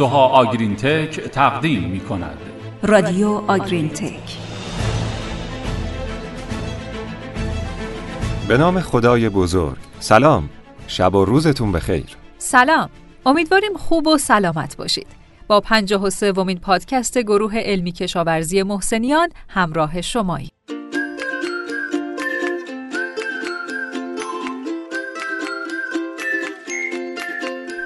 سوها آگرین تک تقدیم می کند رادیو آگرین تک به نام خدای بزرگ. سلام. شب و روزتون بخیر. سلام. امیدواریم خوب و سلامت باشید. با پنجاه و سومین پادکست گروه علمی کشاورزی محسنیان همراه شمایی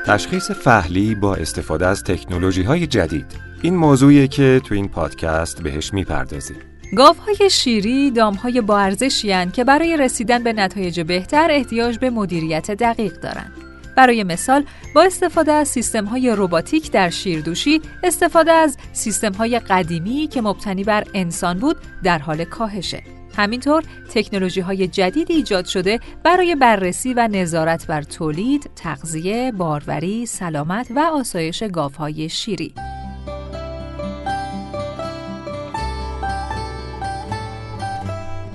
تشخیص فهلی با استفاده از تکنولوژی های جدید. این موضوعیه که تو این پادکست بهش می‌پردازیم. گاوهای شیری دامهای با ارزشی که برای رسیدن به نتایج بهتر احتیاج به مدیریت دقیق دارند. برای مثال با استفاده از سیستم های روباتیک در شیردوشی استفاده از سیستم های قدیمی که مبتنی بر انسان بود در حال کاهشه. همینطور تکنولوژی های جدیدی ایجاد شده برای بررسی و نظارت بر تولید، تغذیه، باروری، سلامت و آسایش گاوهای شیری.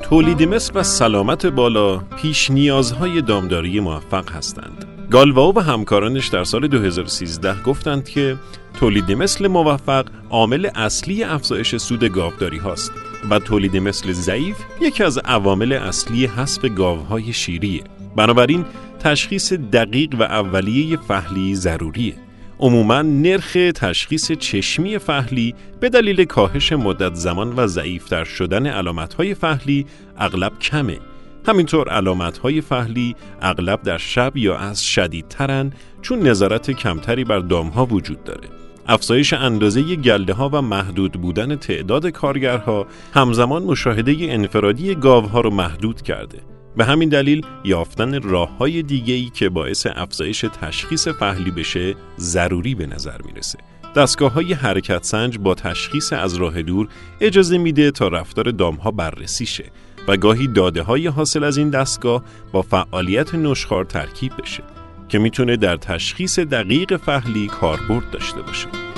تولید مثل و سلامت بالا پیش نیازهای دامداری موفق هستند. گالواو و همکارانش در سال 2013 گفتند که تولید مثل موفق عامل اصلی افزایش سود گاوداری هاست و تولید مثل ضعیف یکی از عوامل اصلی حسب گاوهای شیریه. بنابراین تشخیص دقیق و اولیه فهلی ضروریه. عموما نرخ تشخیص چشمی فهلی به دلیل کاهش مدت زمان و ضعیفتر شدن علامتهای فهلی اغلب کمه. همینطور علامتهای فهلی اغلب در شب یا از شدیدترن چون نظارت کمتری بر دامها وجود داره. افزایش اندازه گلده ها و محدود بودن تعداد کارگرها همزمان مشاهده انفرادی گاوها رو محدود کرده. به همین دلیل یافتن راه های دیگه ای که باعث افزایش تشخیص فهلی بشه ضروری به نظر می‌رسه. دستگاه های حرکت سنج با تشخیص از راه دور اجازه میده تا رفتار دامها بررسی شه و گاهی داده های حاصل از این دستگاه با فعالیت نشخار ترکیب بشه. که می‌تونه در تشخیص دقیق فهلی کاربرد داشته باشه.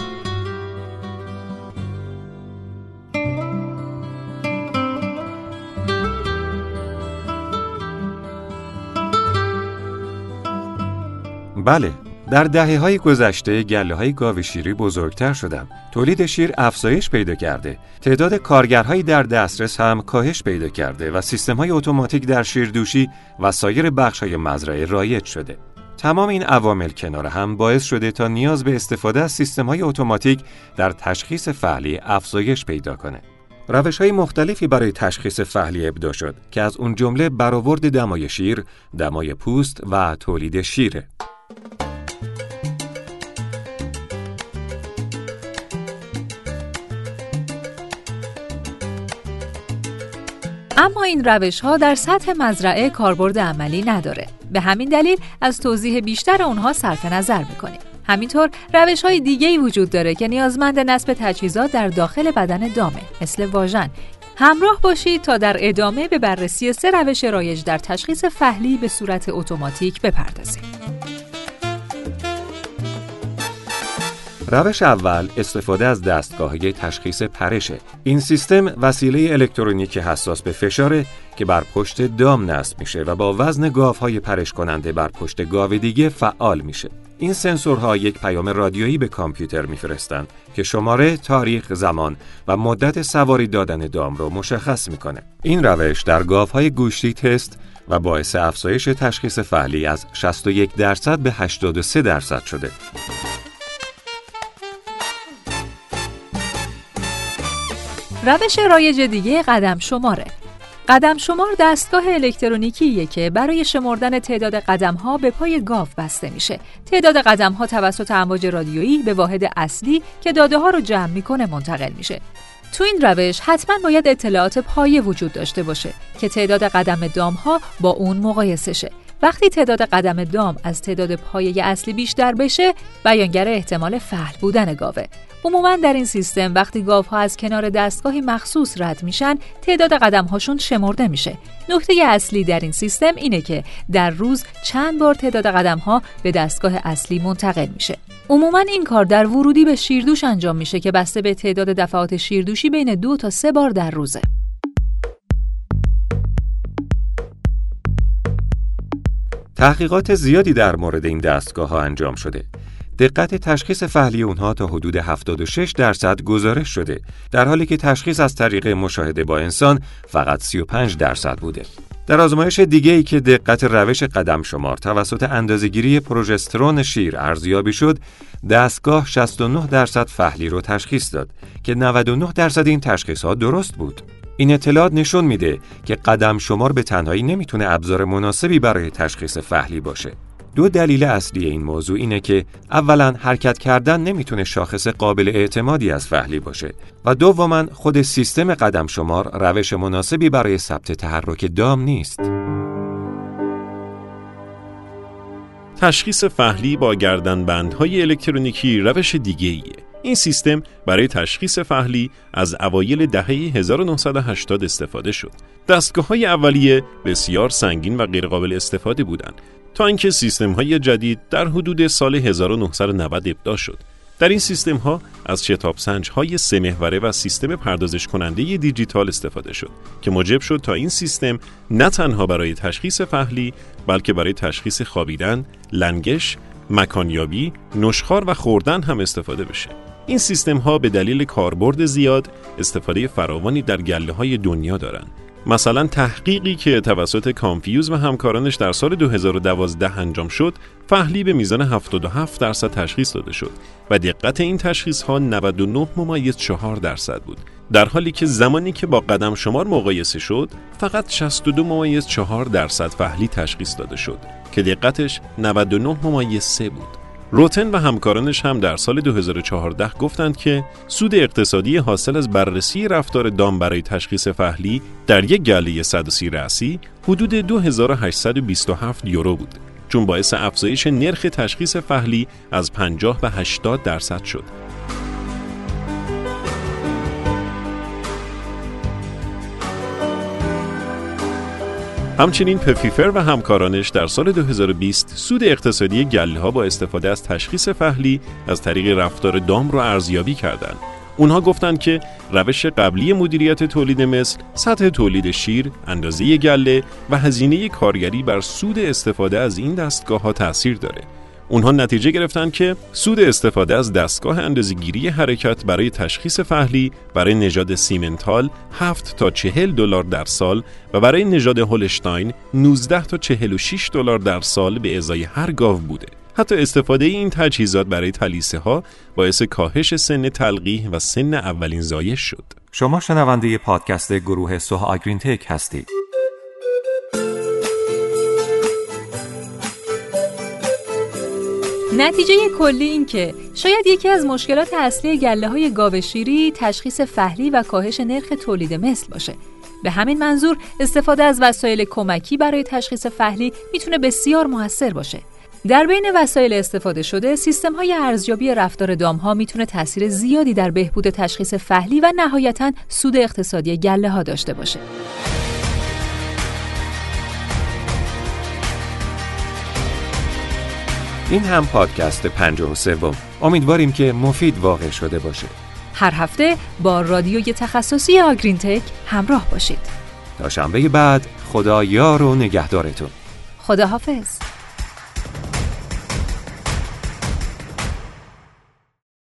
بله در دهه های گذشته گله های گاو شیری بزرگتر شدن. تولید شیر افزایش پیدا کرده. تعداد کارگرهایی در دسترس هم کاهش پیدا کرده و سیستم های اتوماتیک در شیردوشی و سایر بخش های مزرعه رایج شده. تمام این عوامل کنار هم باعث شده تا نیاز به استفاده از سیستم های اتوماتیک در تشخیص فعلی افزایش پیدا کنه. روش های مختلفی برای تشخیص فعلی ابدا شد که از اون جمله برآورد دمای شیر، دمای پوست و تولید شیره. اما این روش ها در سطح مزرعه کاربرد عملی نداره. به همین دلیل از توضیح بیشتر اونها صرف نظر می‌کنیم. همینطور روش های دیگه ای وجود داره که نیازمند نصب تجهیزات در داخل بدن دامه مثل واژن همراه باشید تا در ادامه به بررسی سه روش رایج در تشخیص فهلی به صورت اتوماتیک بپردازیم. روش اول استفاده از دستگاه تشخیص پرشه. این سیستم وسیله الکترونیکی حساس به فشاره که بر پشت دام نصب میشه و با وزن گاوهای پرش کننده بر پشت گاو دیگه فعال میشه. این سنسورها یک پیام رادیویی به کامپیوتر میفرستند که شماره، تاریخ، زمان و مدت سواری دادن دام رو مشخص می‌کنه. این روش در گاوهای گوشتی تست و باعث افزایش تشخیص فعلی از 61 درصد به 83 درصد شده. روش رایج دیگه قدم شماره قدم شمار دستگاه الکترونیکیه که برای شمردن تعداد قدم ها به پای گاو بسته میشه. تعداد قدم ها توسط امواج رادیویی به واحد اصلی که داده ها رو جمع می‌کنه منتقل میشه. تو این روش حتما باید اطلاعات پایه وجود داشته باشه که تعداد قدم دام ها با اون مقایسه شه. وقتی تعداد قدم دام از تعداد پایه اصلی بیشتر بشه بیانگر احتمال فعل بودن گاوه. عموما در این سیستم وقتی گاوها از کنار دستگاهی مخصوص رد میشن تعداد قدم هاشون شمرده میشه. نکته اصلی در این سیستم اینه که در روز چند بار تعداد قدم ها به دستگاه اصلی منتقل میشه. عموما این کار در ورودی به شیردوش انجام میشه که بسته به تعداد دفعات شیردوشی بین دو تا سه بار در روزه. تحقیقات زیادی در مورد این دستگاه ها انجام شده. دقت تشخیص فهلی اونها تا حدود 76 درصد گزارش شده در حالی که تشخیص از طریق مشاهده با انسان فقط 35 درصد بوده. در آزمایش دیگه ای که دقت روش قدم شمار توسط اندازهگیری پروژسترون شیر ارزیابی شد دستگاه 69 درصد فهلی رو تشخیص داد که 99 درصد این تشخیص ها درست بود این اطلاعات نشون میده که قدم شمار به تنهایی نمی‌تونه ابزار مناسبی برای تشخیص فهلی باشه. دو دلیل اصلی این موضوع اینه که اولا حرکت کردن نمی‌تونه شاخص قابل اعتمادی از فهلی باشه و دوما خود سیستم قدم شمار روش مناسبی برای ثبت تحرک دام نیست. تشخیص فهلی با گردنبندهای الکترونیکی روش دیگه ایه. این سیستم برای تشخیص فهلی از اوایل دهه 1980 استفاده شد. دستگاه های اولیه بسیار سنگین و غیرقابل استفاده بودند تا اینکه سیستم های جدید در حدود سال 1990 ابدا شد. در این سیستم ها از شتاب سنج های سه و سیستم پردازش کننده دیجیتال استفاده شد که موجب شد تا این سیستم نه تنها برای تشخیص فهلی بلکه برای تشخیص خوابیدن، لنگش، مکانیابی، نشخار و خوردن هم استفاده بشه. این سیستم ها به دلیل کاربرد زیاد استفاده فراوانی در گله های دنیا دارند. مثلا تحقیقی که توسط کامفیوز و همکارانش در سال 2012 انجام شد فهلی به میزان 77 درصد تشخیص داده شد و دقت این تشخیص ها 99 ممیز 4 درصد بود. در حالی که زمانی که با قدم شمار مقایسه شد فقط 62 ممیز 4 درصد فهلی تشخیص داده شد که دقتش 99 ممیز 3 بود. روتن و همکارانش هم در سال 2014 گفتند که سود اقتصادی حاصل از بررسی رفتار دام برای تشخیص فهلی در یک گله 130 رأسی حدود 2827 یورو بود چون باعث افزایش نرخ تشخیص فهلی از 50 به 80 درصد شد. همچنین پفیفر و همکارانش در سال 2020 سود اقتصادی گله ها با استفاده از تشخیص فهلی از طریق رفتار دام را ارزیابی کردند. اونها گفتند که روش قبلی مدیریت تولید مثل سطح تولید شیر، اندازه گله و هزینه کارگری بر سود استفاده از این دستگاه ها تاثیر داره. اونها نتیجه گرفتن که سود استفاده از دستگاه اندازه‌گیری حرکت برای تشخیص فهلی برای نژاد سیمنتال 7 تا 40 دلار در سال و برای نژاد هولشتاین 19 تا 46 دلار در سال به ازای هر گاو بوده. حتی استفاده این تجهیزات برای تلیسه ها باعث کاهش سن تلقیح و سن اولین زایش شد. شما شنونده پادکست گروه سوها آگرین تک هستید. نتیجه کلی این که شاید یکی از مشکلات اصلی گله های گاو شیری تشخیص فهلی و کاهش نرخ تولید مثل باشه. به همین منظور استفاده از وسایل کمکی برای تشخیص فهلی می‌تونه بسیار موثر باشه. در بین وسایل استفاده شده سیستم های ارزیابی رفتار دام ها می‌تونه تاثیر زیادی در بهبود تشخیص فهلی و نهایتا سود اقتصادی گله ها داشته باشه. این هم پادکست پنج و سوم. امیدواریم که مفید واقع شده باشه. هر هفته با رادیوی تخصصی آگرین تک همراه باشید. تا شنبه بعد خدا یار و نگهدارتون. خدا حافظ